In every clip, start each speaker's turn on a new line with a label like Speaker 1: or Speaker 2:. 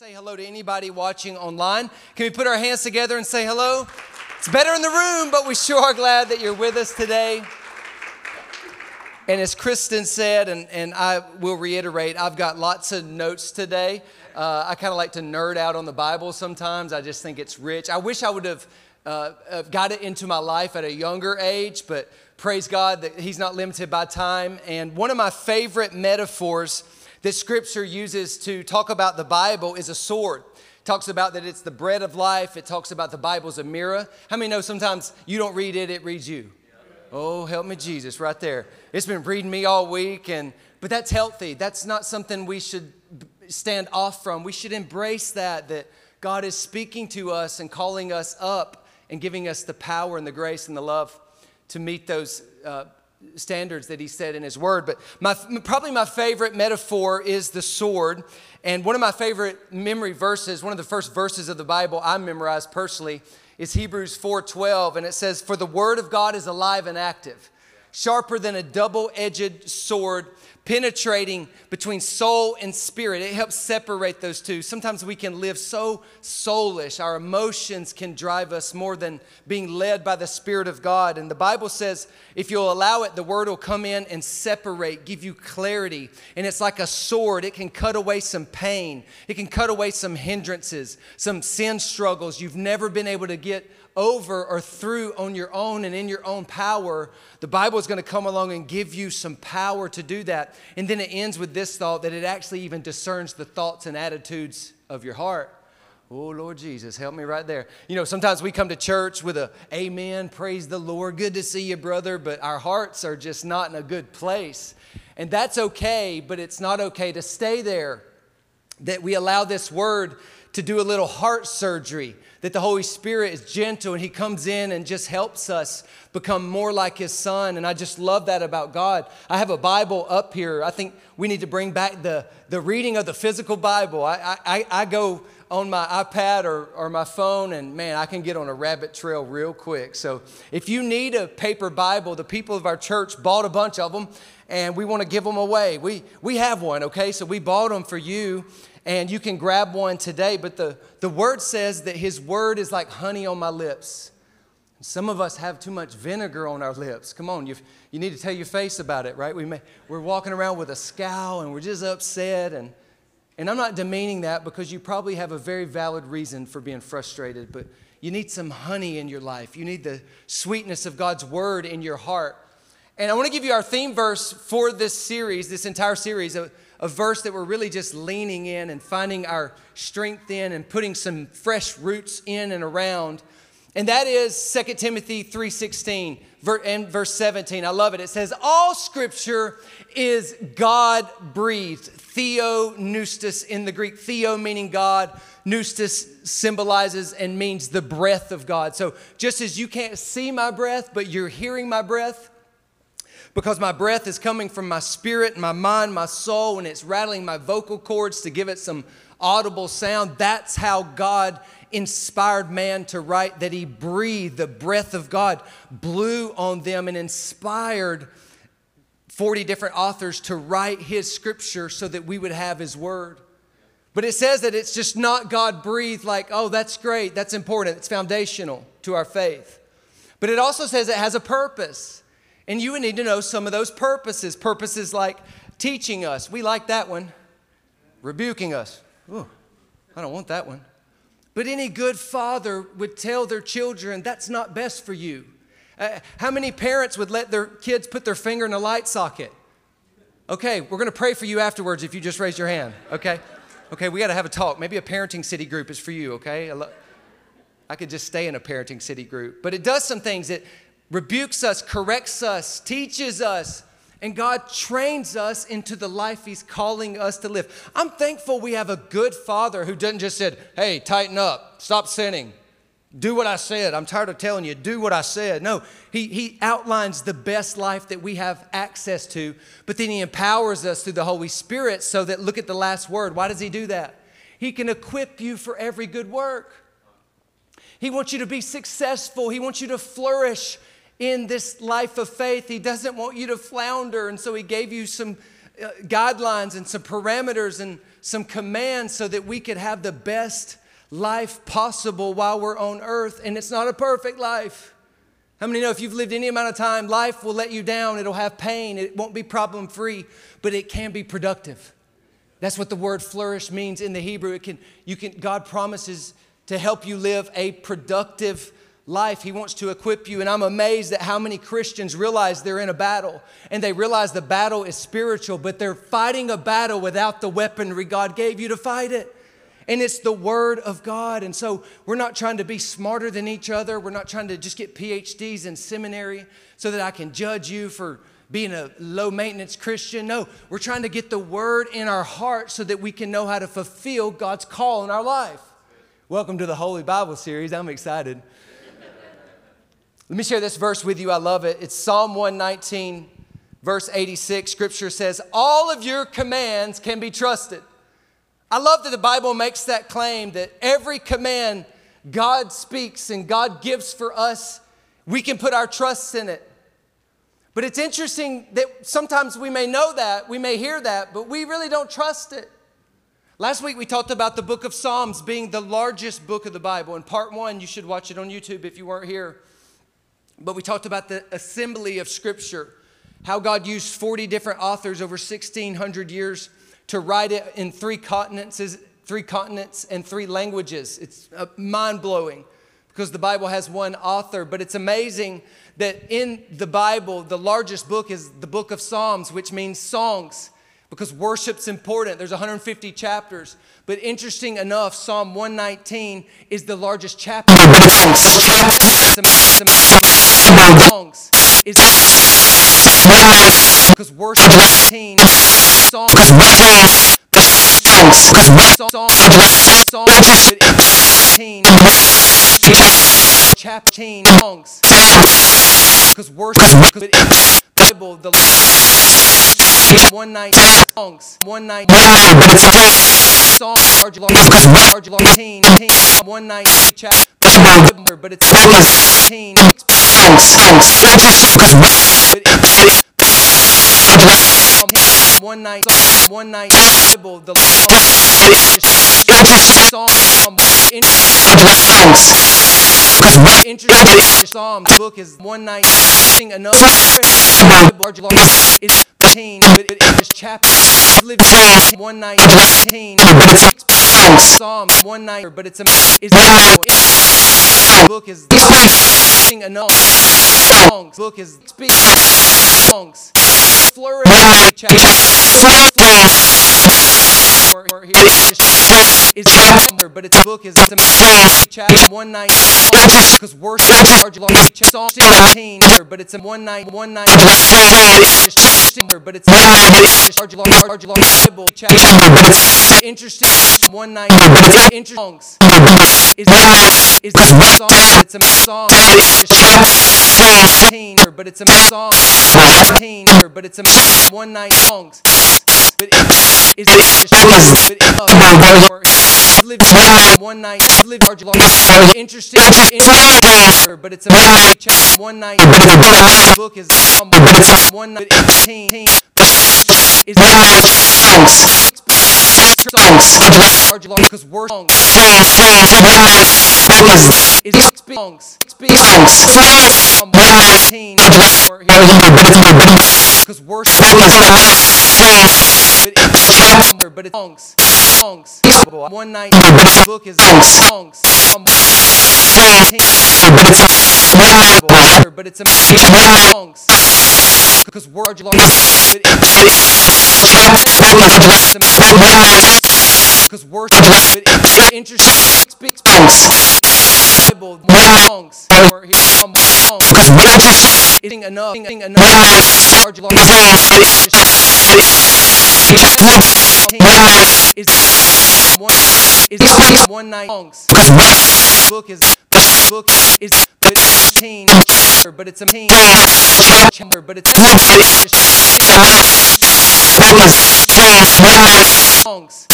Speaker 1: say hello to anybody watching online? Can we put our hands together and say hello? It's better in the room, but we sure are glad that you're with us today. And as Kristen said, and, and I will reiterate, I've got lots of notes today. Uh, I kind of like to nerd out on the Bible sometimes. I just think it's rich. I wish I would have uh, got it into my life at a younger age, but praise God that He's not limited by time. And one of my favorite metaphors that Scripture uses to talk about the Bible is a sword. It talks about that it's the bread of life. It talks about the Bible's a mirror. How many know sometimes you don't read it, it reads you? Oh, help me, Jesus, right there. It's been reading me all week, and but that's healthy. That's not something we should stand off from. We should embrace that that God is speaking to us and calling us up and giving us the power and the grace and the love to meet those uh, standards that he said in his word. But my, probably my favorite metaphor is the sword. And one of my favorite memory verses, one of the first verses of the Bible I memorized personally, is Hebrews 4:12 and it says for the word of God is alive and active sharper than a double-edged sword penetrating between soul and spirit. It helps separate those two. Sometimes we can live so soulish, our emotions can drive us more than being led by the Spirit of God. And the Bible says if you'll allow it, the word will come in and separate, give you clarity. And it's like a sword, it can cut away some pain, it can cut away some hindrances, some sin struggles you've never been able to get over or through on your own and in your own power, the Bible is going to come along and give you some power to do that. And then it ends with this thought that it actually even discerns the thoughts and attitudes of your heart. Oh, Lord Jesus, help me right there. You know, sometimes we come to church with a amen, praise the Lord, good to see you, brother, but our hearts are just not in a good place. And that's okay, but it's not okay to stay there. That we allow this word to do a little heart surgery, that the Holy Spirit is gentle and He comes in and just helps us become more like His Son. And I just love that about God. I have a Bible up here. I think we need to bring back the, the reading of the physical Bible. I, I, I go on my iPad or, or my phone, and man, I can get on a rabbit trail real quick. So if you need a paper Bible, the people of our church bought a bunch of them and we want to give them away. We, we have one, okay? So we bought them for you and you can grab one today. But the, the word says that his word is like honey on my lips. Some of us have too much vinegar on our lips. Come on, you you need to tell your face about it, right? We may, we're walking around with a scowl and we're just upset. And, and I'm not demeaning that because you probably have a very valid reason for being frustrated, but you need some honey in your life. You need the sweetness of God's word in your heart. And I want to give you our theme verse for this series, this entire series a verse that we're really just leaning in and finding our strength in and putting some fresh roots in and around. And that is 2 Timothy 3:16 and verse 17. I love it. It says, All scripture is God breathed. Theo pneustos in the Greek. Theo meaning God. Pneustos symbolizes and means the breath of God. So just as you can't see my breath, but you're hearing my breath, because my breath is coming from my spirit, my mind, my soul, and it's rattling my vocal cords to give it some audible sound. That's how God inspired man to write, that he breathed, the breath of God blew on them and inspired 40 different authors to write his scripture so that we would have his word. But it says that it's just not God breathed, like, oh, that's great, that's important, it's foundational to our faith. But it also says it has a purpose. And you would need to know some of those purposes. Purposes like teaching us. We like that one. Rebuking us. Ooh, I don't want that one. But any good father would tell their children that's not best for you. Uh, how many parents would let their kids put their finger in a light socket? Okay, we're to pray for you afterwards if you just raise your hand, okay? Okay, we got to have a talk. Maybe a parenting city group is for you, okay? I could just stay in a parenting city group. But it does some things that rebukes us, corrects us, teaches us, and God trains us into the life He's calling us to live. I'm thankful we have a good Father who doesn't just said, "Hey, tighten up, stop sinning, do what I said." I'm tired of telling you, do what I said. No, He He outlines the best life that we have access to, but then He empowers us through the Holy Spirit so that look at the last word. Why does He do that? He can equip you for every good work. He wants you to be successful. He wants you to flourish in this life of faith. He doesn't want you to flounder. And so He gave you some uh, guidelines and some parameters and some commands so that we could have the best life possible while we're on earth. And it's not a perfect life. How many know if you've lived any amount of time, life will let you down, it'll have pain, it won't be problem free, but it can be productive. That's what the word flourish means in the Hebrew. It can, you can, God promises to help you live a productive life. He wants to equip you. And I'm amazed at how many Christians realize they're in a battle and they realize the battle is spiritual, but they're fighting a battle without the weaponry God gave you to fight it. And it's the Word of God. And so we're not trying to be smarter than each other. We're not trying to just get PhDs in seminary so that I can judge you for being a low maintenance Christian. No, we're trying to get the Word in our heart so that we can know how to fulfill God's call in our life. Welcome to the Holy Bible series. I'm excited. Let me share this verse with you. I love it. It's Psalm 119, verse 86. Scripture says, All of your commands can be trusted. I love that the Bible makes that claim that every command God speaks and God gives for us, we can put our trust in it. But it's interesting that sometimes we may know that, we may hear that, but we really don't trust it. Last week we talked about the book of Psalms being the largest book of the Bible. In part one, you should watch it on YouTube if you weren't here. But we talked about the assembly of Scripture, how God used 40 different authors over 1,600 years to write it in three continents, three continents and three languages. It's uh, mind blowing because the Bible has one author, but it's amazing that in the Bible, the largest book is the book of Psalms, which means songs because worship's important. There's 150 chapters. But interesting enough, Psalm 119 is the largest chapter. Songs. Is because worship 19 songs. songs. Songs. Chapter songs. because worship Bible the one night songs, one night song, large, large, large, large, teen, teen, one night chat, but it's teen songs, songs, one night, one night, the song, songs, interesting Psalm book is one night, another, large, large, is teen, chapter, live one night, teen, Psalms, one night, but it's a, is book is enough songs, book is speak songs, flourish, is but its book is a chapter one night because worship large long song but it's a one night one night but it's large long large long Bible chapter interesting one night interesting songs is is song it's a song but it's a song but it's a one night songs but is live one night live large long interesting but it's a one night book is one night is songs large long because we're songs is songs songs one nineteen because we're but but it's songs songs. One night the book is songs. But it's a songs. Because words long because words interesting speak songs. Because words enough. Enough. Large long is one night. is one night songs book is book is teen but it's a teen but it's songs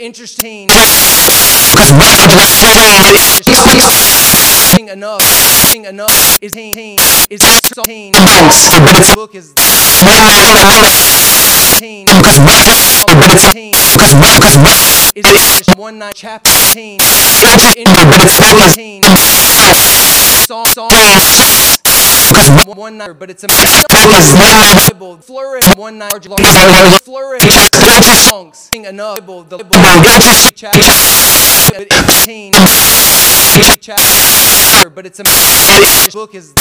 Speaker 1: interesting enough enough is teen is teen book is teen
Speaker 2: Because what but it's
Speaker 1: teen
Speaker 2: because what because what
Speaker 1: is just one night chapter teen
Speaker 2: interesting but it's book
Speaker 1: song song one night but it's a
Speaker 2: book is one night
Speaker 1: Bible flourish one night flourish songs. Sing enough Bible the
Speaker 2: no
Speaker 1: Bible
Speaker 2: interest
Speaker 1: chapter teen chapter but it's a book is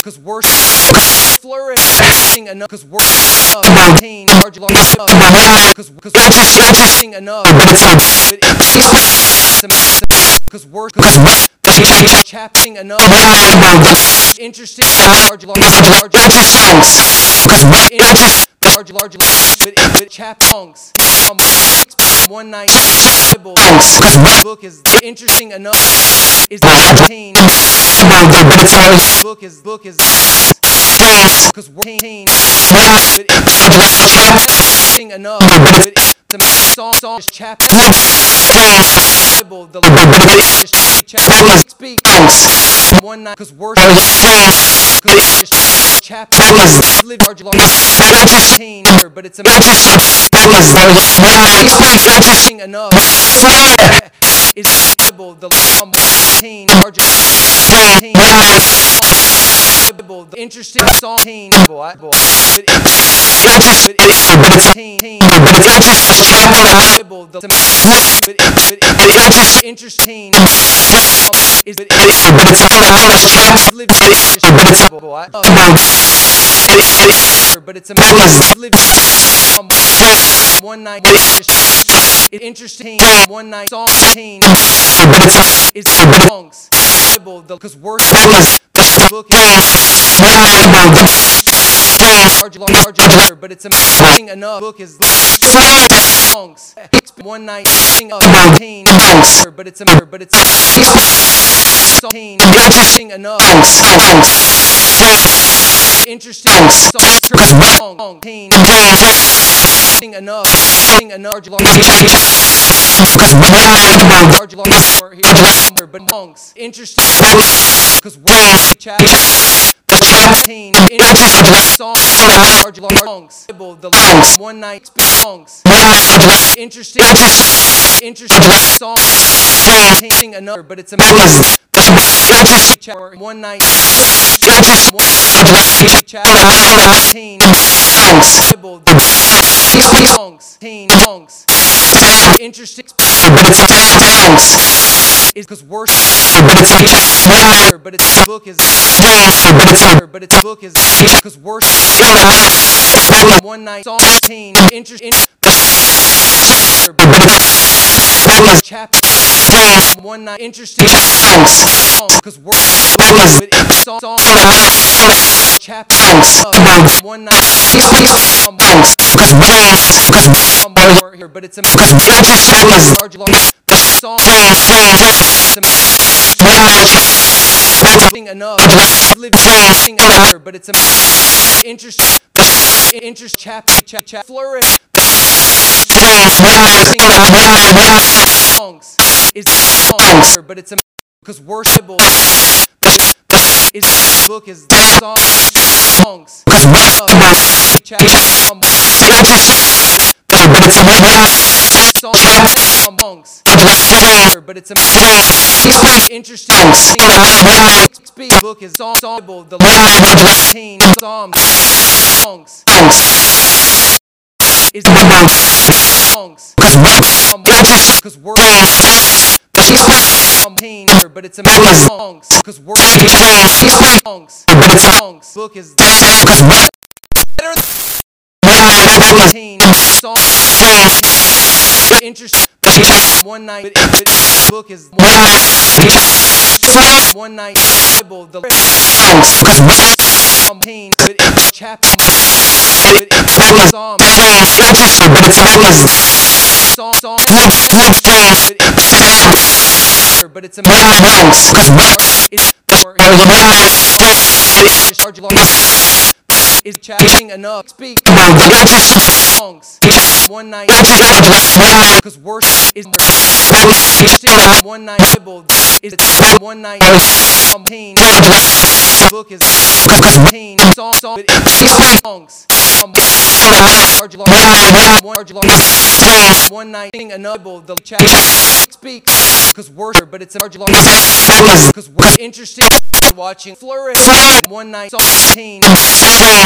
Speaker 1: because worship flourish sing enough. Because worship teen large large because because
Speaker 2: interest interest
Speaker 1: sing enough
Speaker 2: but it's
Speaker 1: because
Speaker 2: what
Speaker 1: chapting enough
Speaker 2: one night about the
Speaker 1: interesting large large large
Speaker 2: interest songs because what interest
Speaker 1: large large but but chap songs um, one night Bible
Speaker 2: because what
Speaker 1: book is interesting enough is
Speaker 2: Large-
Speaker 1: teen
Speaker 2: about the but it's a
Speaker 1: book is book is teen
Speaker 2: one night
Speaker 1: but
Speaker 2: chapter
Speaker 1: enough. But the song song is chap
Speaker 2: songs
Speaker 1: Bible the
Speaker 2: it's
Speaker 1: speak. One night because worship
Speaker 2: songs
Speaker 1: because chap
Speaker 2: book
Speaker 1: live large but it's enough. Is the Bible the interesting song teen boy boy but
Speaker 2: interest
Speaker 1: but it's teen teen
Speaker 2: but it's interest chapter enough
Speaker 1: Bible the but but
Speaker 2: interest
Speaker 1: interesting is but
Speaker 2: but it's interest chapter
Speaker 1: live
Speaker 2: but it's
Speaker 1: boy but it's a
Speaker 2: book is
Speaker 1: live um, one night it's interesting one night song teen
Speaker 2: but it's
Speaker 1: is songs because worship
Speaker 2: book is
Speaker 1: large but it's amazing enough. Book is songs. One night sing of teen
Speaker 2: songs
Speaker 1: but it's a but it's song. teen interesting enough interesting song song teen interesting enough enough large large
Speaker 2: because one night about
Speaker 1: large large but songs interesting because words chapter
Speaker 2: the chapter
Speaker 1: teen interesting song large large songs Bible the one night songs interesting interesting song enough but it's a chapter one night one teen
Speaker 2: songs
Speaker 1: Bible the songs teen songs interesting. is because worship
Speaker 2: but it's
Speaker 1: book is
Speaker 2: but it's
Speaker 1: book is because worship one night teen interest in
Speaker 2: but it's book is
Speaker 1: chapter one night interesting because worship
Speaker 2: book is
Speaker 1: song song chapter one night um,
Speaker 2: because because
Speaker 1: um, here, but it's a
Speaker 2: because interest book is
Speaker 1: large large song
Speaker 2: songs
Speaker 1: it's
Speaker 2: one night
Speaker 1: amazing enough. Living enough but it's a interest interest chapter chap chap flourish.
Speaker 2: Songs
Speaker 1: is but it's a because worshipable is book is song songs
Speaker 2: because what about
Speaker 1: chapter
Speaker 2: interest but it's one night
Speaker 1: song songs. But it's a interesting speak book is song song the songs.
Speaker 2: Songs
Speaker 1: is songs.
Speaker 2: because what interest
Speaker 1: because work
Speaker 2: songs
Speaker 1: um, teen but it's a songs. because work
Speaker 2: songs.
Speaker 1: songs
Speaker 2: but it's
Speaker 1: songs. Book is better
Speaker 2: one night book is
Speaker 1: teen song interest one night. book is
Speaker 2: one night.
Speaker 1: one night. Bible. The
Speaker 2: songs. Because what
Speaker 1: um, teen chapter
Speaker 2: book is
Speaker 1: psalm
Speaker 2: songs interest but it's
Speaker 1: a
Speaker 2: one night songs because what
Speaker 1: it's
Speaker 2: one night
Speaker 1: large large is chatting enough. Speak. Songs. One night. Because worship is. One night. Bible is one night.
Speaker 2: Address
Speaker 1: book is teen song song it is songs. Large large one large large. One night. Thing another the chat. Speaks because worship but it's a large large. Because we're interesting. Watching flourish. One night. Song teen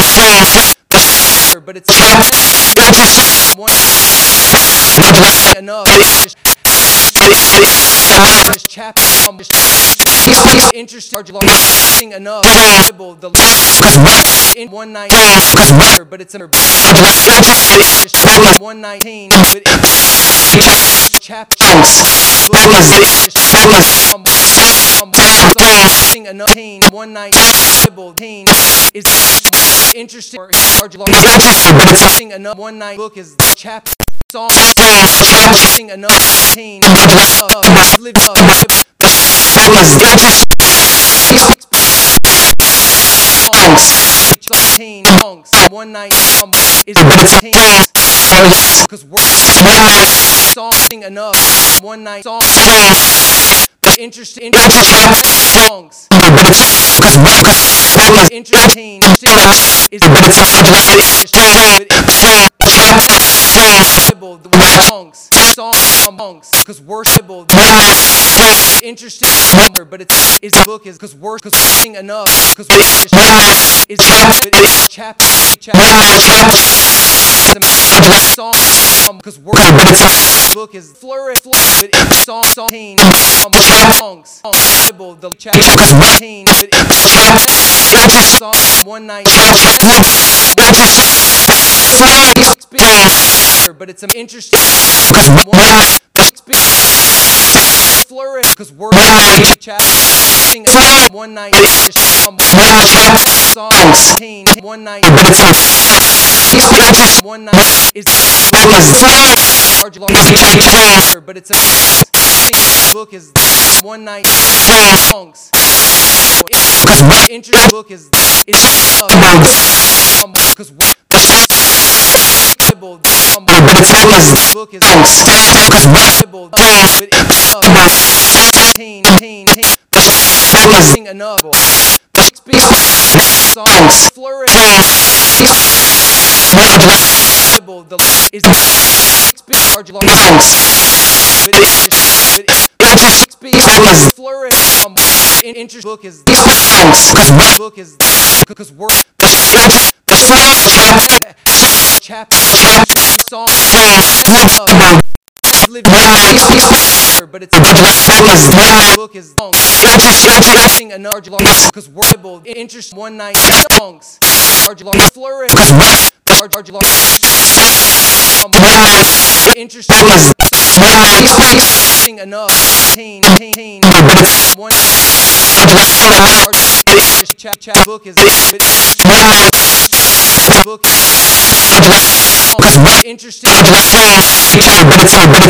Speaker 2: phrase phrase
Speaker 1: but it's one enough just just chap um, interesting enough Bible the in one night but it's in one nineteen but it's chap
Speaker 2: focus focus
Speaker 1: um, um, something another one night Bible teen is interesting or large large
Speaker 2: interesting but it's
Speaker 1: interesting another one night book is chap song
Speaker 2: chapter
Speaker 1: interesting another uh, live up
Speaker 2: interesting
Speaker 1: songs one night um, is
Speaker 2: but it's
Speaker 1: teen
Speaker 2: phrase
Speaker 1: because we're song enough one night song
Speaker 2: phrase
Speaker 1: interest interest songs
Speaker 2: focus
Speaker 1: interesting is Bible the songs songs songs because worshipable interesting but it's is book is because work because sing enough because is chap chap
Speaker 2: one night address
Speaker 1: song work
Speaker 2: but it's
Speaker 1: book is flourish but it's song song teen songs. Bible the chap teen
Speaker 2: interest
Speaker 1: song one night
Speaker 2: phrase
Speaker 1: but it's an interesting
Speaker 2: one. Night
Speaker 1: flourish because work
Speaker 2: night
Speaker 1: chat sing one night um,
Speaker 2: one night
Speaker 1: song teen one night
Speaker 2: it's
Speaker 1: is large large but it's a book is one night songs
Speaker 2: because
Speaker 1: interest book is is um because Bible um
Speaker 2: but
Speaker 1: book is Bible but it's teen teen teen sing enough
Speaker 2: songs
Speaker 1: flourish Bible the is large large
Speaker 2: songs
Speaker 1: but it's but
Speaker 2: interest
Speaker 1: speak flourish um in interest book is
Speaker 2: because
Speaker 1: book is because work
Speaker 2: interest
Speaker 1: chap song
Speaker 2: phrase about
Speaker 1: live
Speaker 2: one night
Speaker 1: but it's
Speaker 2: address focus one night
Speaker 1: book is song
Speaker 2: interest interest
Speaker 1: sing another large because workable interest one night songs large large flourish large large large
Speaker 2: one night
Speaker 1: interest
Speaker 2: focus one night
Speaker 1: sing enough. Teen teen teen. One chat chat book is book interesting
Speaker 2: address phrase but it's but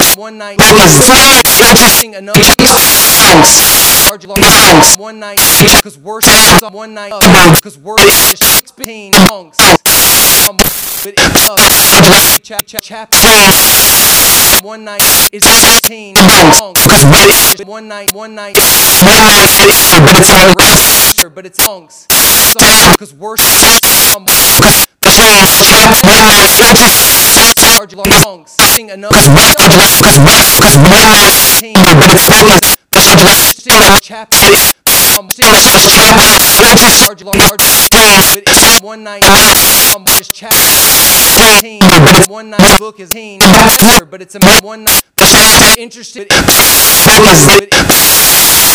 Speaker 2: it's
Speaker 1: one night
Speaker 2: focus interest
Speaker 1: sing enough large large
Speaker 2: songs
Speaker 1: one night because worship one night because worship teen songs um, but
Speaker 2: address
Speaker 1: chap chap chap
Speaker 2: phrase
Speaker 1: one. Night is teen
Speaker 2: songs
Speaker 1: songs
Speaker 2: because
Speaker 1: one night one night
Speaker 2: one night but it's address
Speaker 1: but it's songs songs because worship um,
Speaker 2: because phrase one night interest
Speaker 1: large large songs sing
Speaker 2: because address because because one night
Speaker 1: teen
Speaker 2: but it's focus address
Speaker 1: chap um
Speaker 2: interest
Speaker 1: large large large
Speaker 2: phrase
Speaker 1: but one night um teen
Speaker 2: but it's
Speaker 1: one night book is teen but it's a one night interested
Speaker 2: focus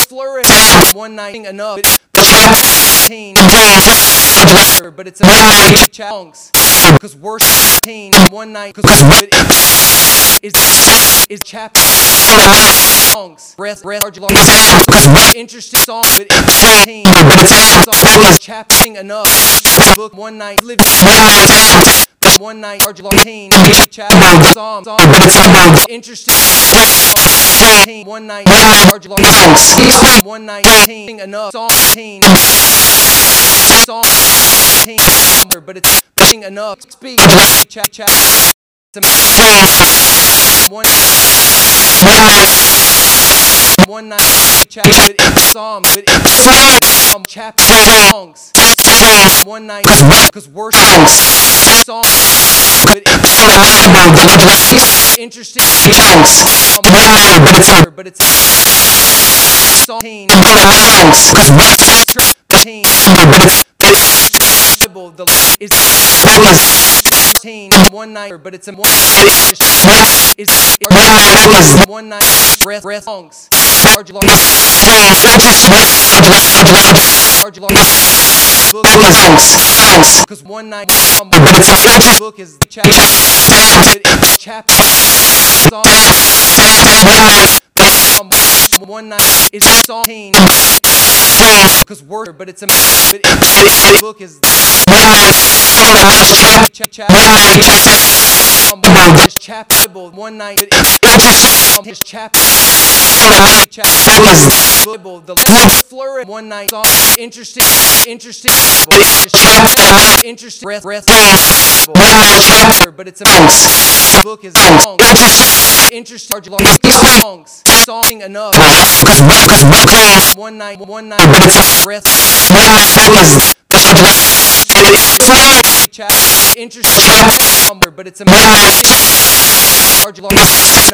Speaker 1: flourish one night enough.
Speaker 2: Phrase address
Speaker 1: but it's a songs because worship teen one night because is is chap songs. Breath breath large large interesting song but teen
Speaker 2: but it's
Speaker 1: song chap sing enough. Book one night. Live
Speaker 2: one night.
Speaker 1: One night Argentine chapter Psalm Psalm interesting one night. Argentine one night. King enough. Psalm Psalm but it's enough. Speak. Chat chat one one night chapter but in Psalms but in Psalm chapter songs one night because worship song but in interesting but it's Psalm Bible the is one night but it's a one is one night breath breath songs. Large long large long book because one night um, book is the chapter. Chapter. Song. One night is song because word but it's a but it, book is chapter chapter one night his chapter Bible, the flourish one night song interesting interesting interesting breath breath but it's a book is long interesting songs song enough one night one night breath chapter interesting but it's a large long enough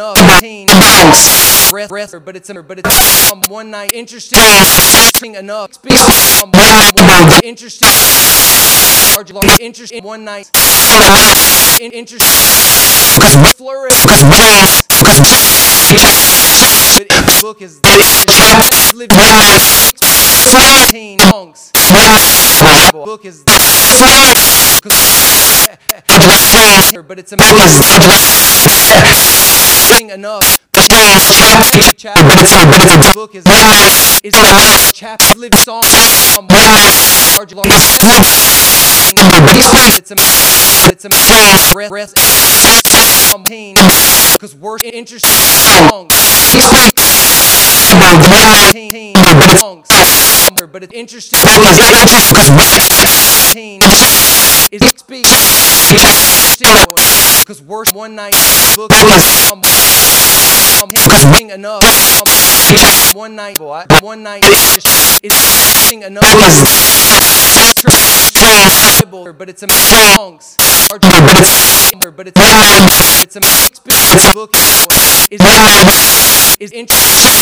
Speaker 1: breath breath but it's a but it's um, one night interesting interesting enough speak um, interesting large long interesting one night in interesting flourish but in book is live songs book is but it's a enough book is is chapter live song it's a it's a breath breath pain because worship interesting songs songs but it's interesting speak because worship one night book is um, enough one night one night is enough but it's a songs but it's it's a book is is interesting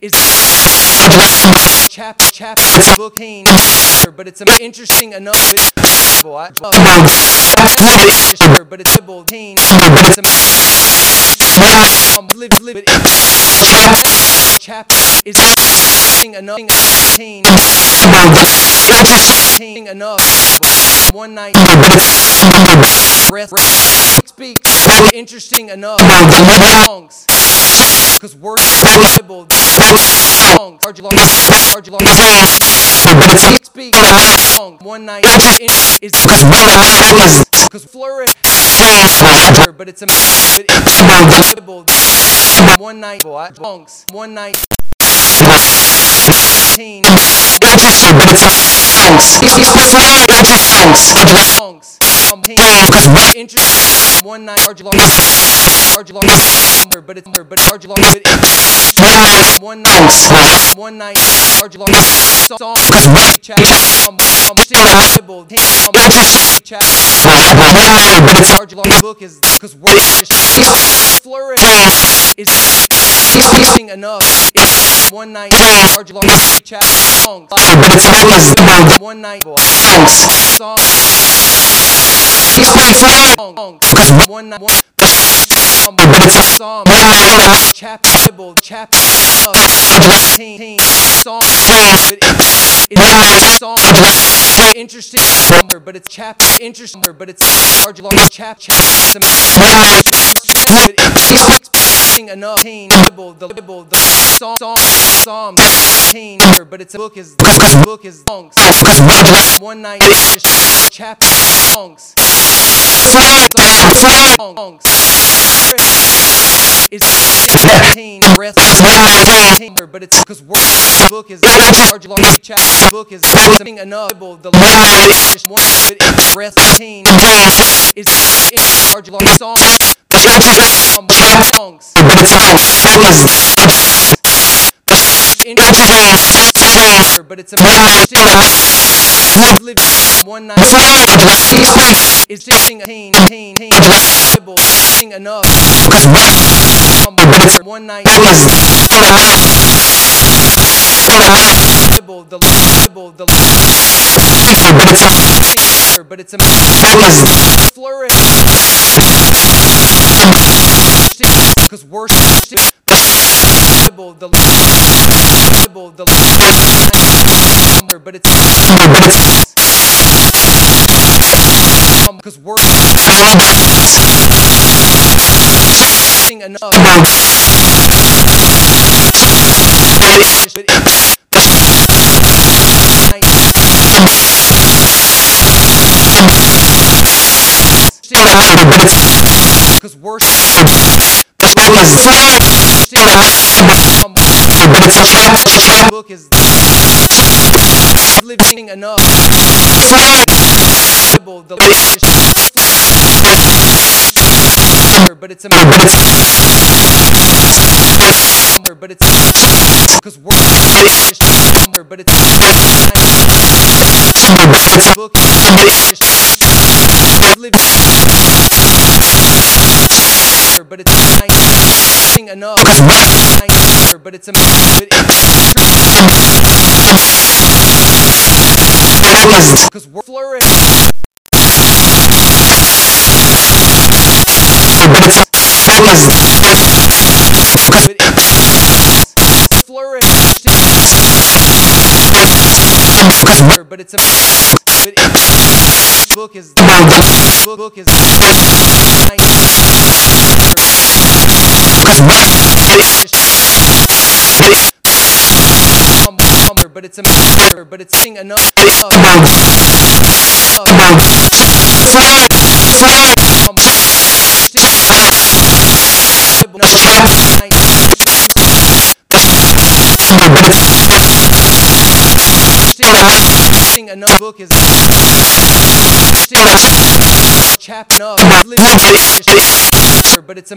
Speaker 1: is chapter chapter book but it's a interesting enough but it's but it's a live live chapter is enough enough one night breath speak interesting enough songs because worship songs. Large long. Large long. Speak song one night is because flourish but it's a one night songs. One night teen, but it's songs, songs interesting one night large long large long but it's but large long one night one night large long song chat um chat large long book is because flourish is enough is one night large long chat song one night song one one Psalm, chapter, Bible, chapter, of 18, Psalm, but it's Psalm, interesting number, but it's chapter, interesting but it's large, large chap, chap, but it's enough, the Bible, the Bible, the Psalm, Psalm, 18, but it's a book is, the book is songs, one night, chapter, songs, songs, it's 18 breath but it's because work book is large large chapter book is something enough the large one but it's breath 18 it's large large song songs. but it's amazing live one night is sing teen teen teen Bible sing enough one night Bible the Bible the but it's a flourish because worship Bible the Bible the but it's because worship enough But it's because worship book is living enough. Bible, the but it's a but it's because work but it's book living but it's enough but it's a because we're flourish but it's flourish but it's a but it's book is book is but it's a matter, but it's sing enough sing enough book is but it's a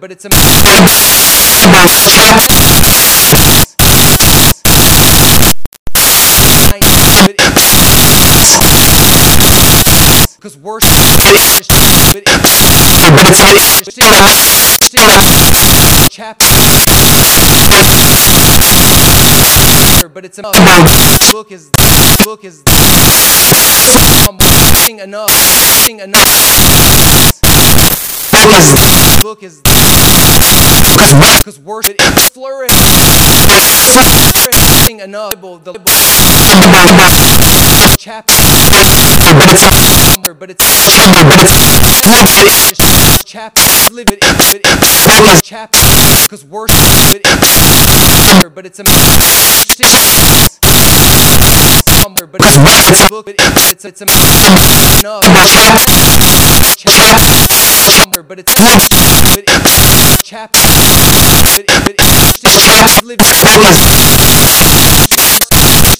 Speaker 1: but it's a because worship chapter but it's a book is book is sing enough enough book is book is because worship flourish sing enough the chapter but it's chapter. Live it chapter. Because worship but it's a but it's a book but it's it's a no chapter but it's but chapter but it's live book is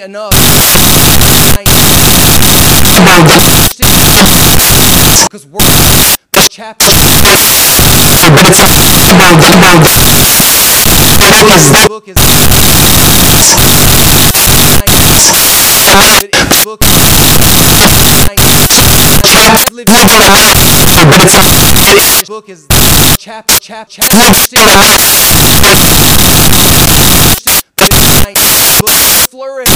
Speaker 1: enough. Because we're the chapter book is book book is chapter chap chapter book flourish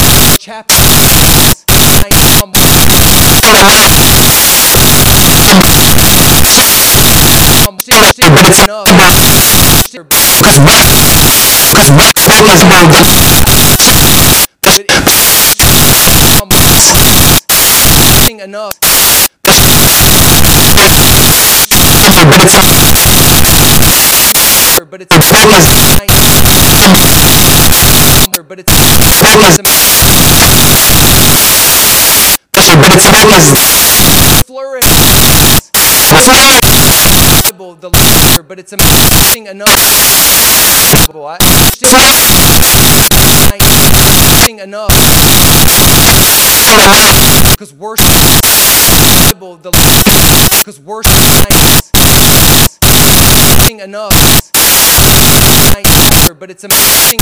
Speaker 1: chapter enough enough but it's but it's flourish Bible, the letter, but it's amazing enough. What? Amazing enough. Because worship the because worship amazing enough. But it's amazing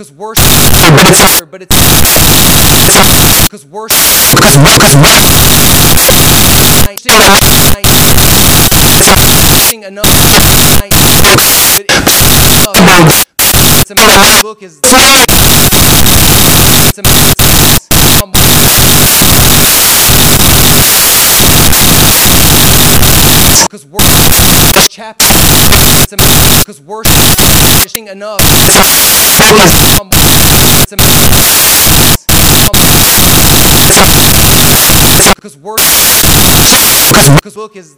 Speaker 1: because worship but it's because worship because worship amazing enough. It's a book. Is it's a because worship chapter. It's a amazing enough. It's a because worship because book is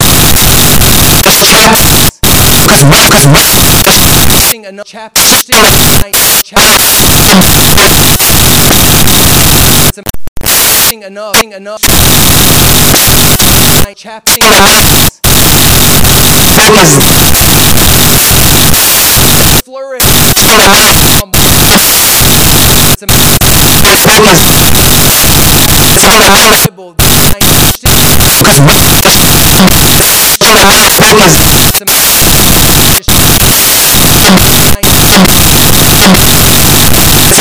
Speaker 1: amazing enough chapter chapter it's amazing enough enough chapter flourish it's a Bible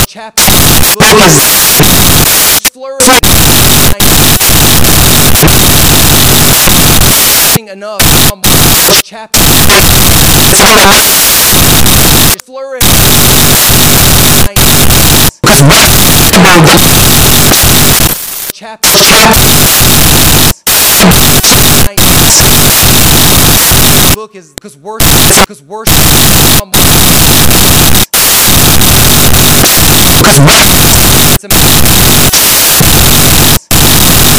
Speaker 1: chapter flourish enough The chapter flourish chapter book is because worship because worship it's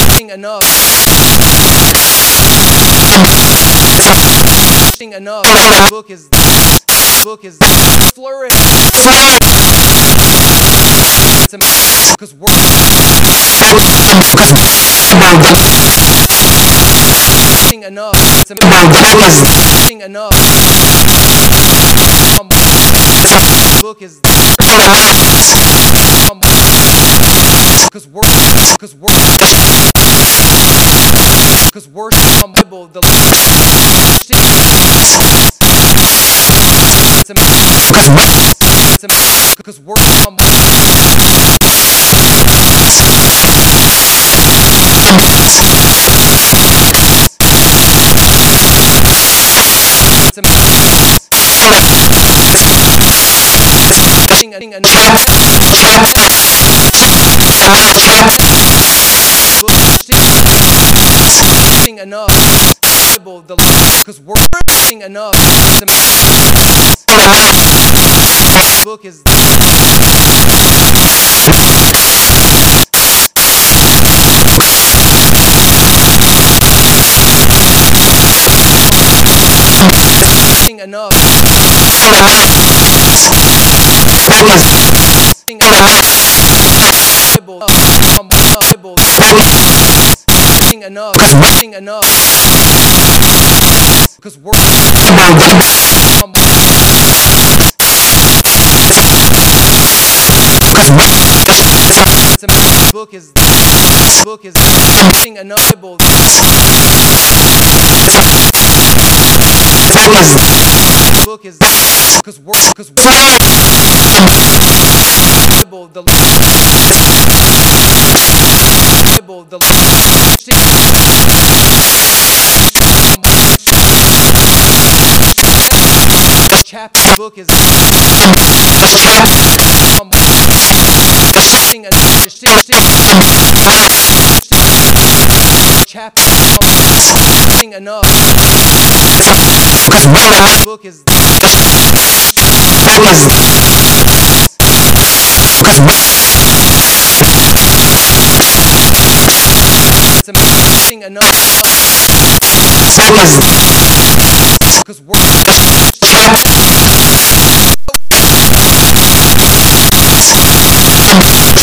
Speaker 1: amazing enough. Amazing enough. Book is book is flourish it's because worship amazing enough. It's amazing enough. Book is because worship because worship. Because worship Bible the it's a it's a because worship it's a enough Bible the because worshiping enough a book is enough Bible Bible enough. Enough because It's a book is book is something another book is because work because Bible the Bible the chapter book is something chapter something enough book is it's amazing enough because work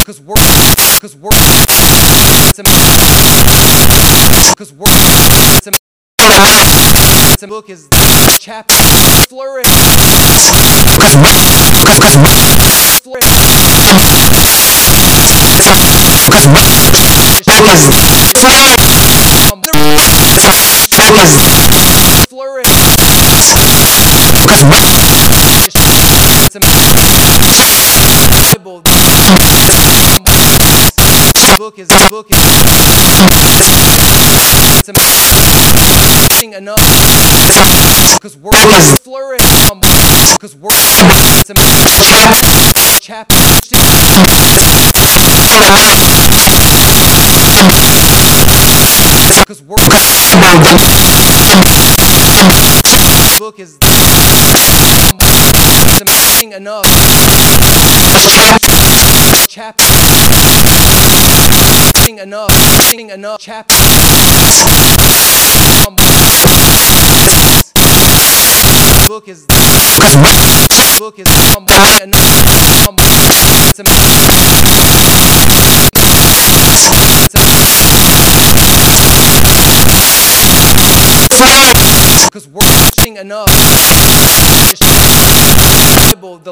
Speaker 1: because work because work it's a because work it's a a book is chapter flourish flourish flourish book is book is amazing enough because work flourish because work it's a chapter because work book is it's amazing enough chapter enough enough chapter book is book is because working enough. Bible. The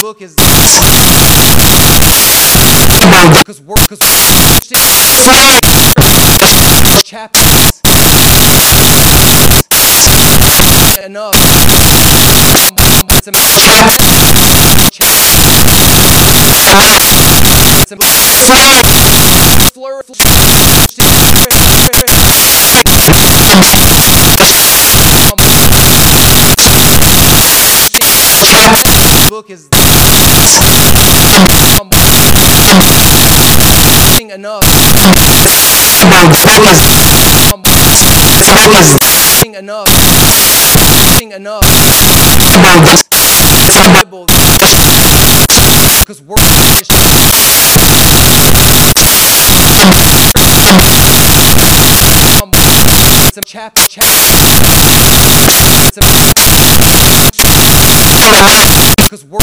Speaker 1: book is because work because chapters enough it's a book is enough. Enough. Enough. Because work it's a chapter chapter. It's a because work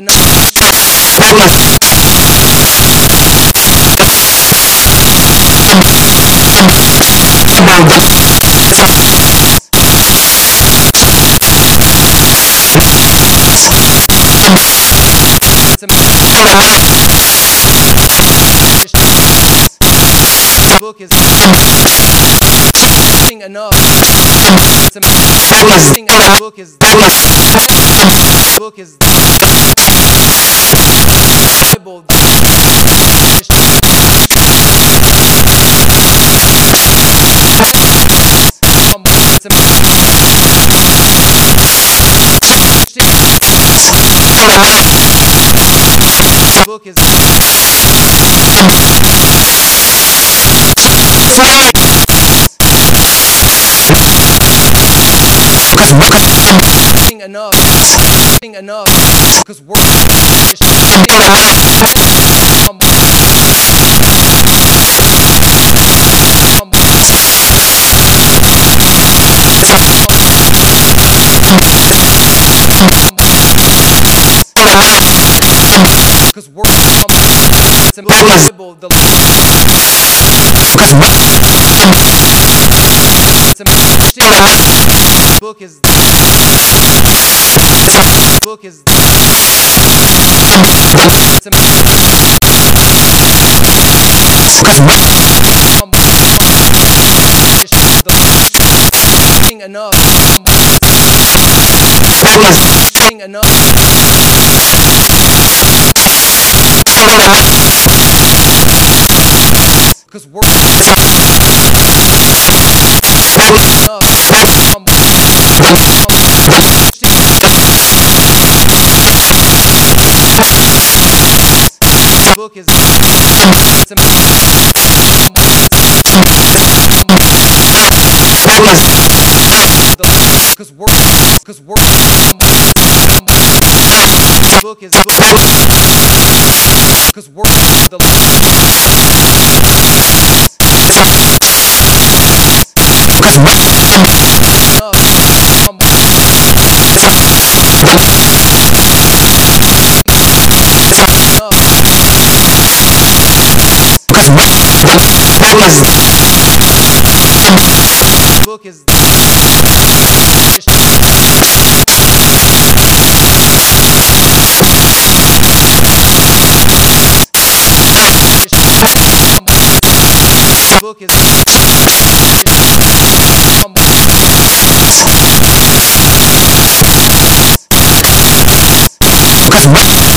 Speaker 1: enough it's a book is enough it's a book is book is Bible. Book is enough, enough, because work because work it's impossible. The it's book is book is enough enough because book is because work because work book is because work the book is book is It's.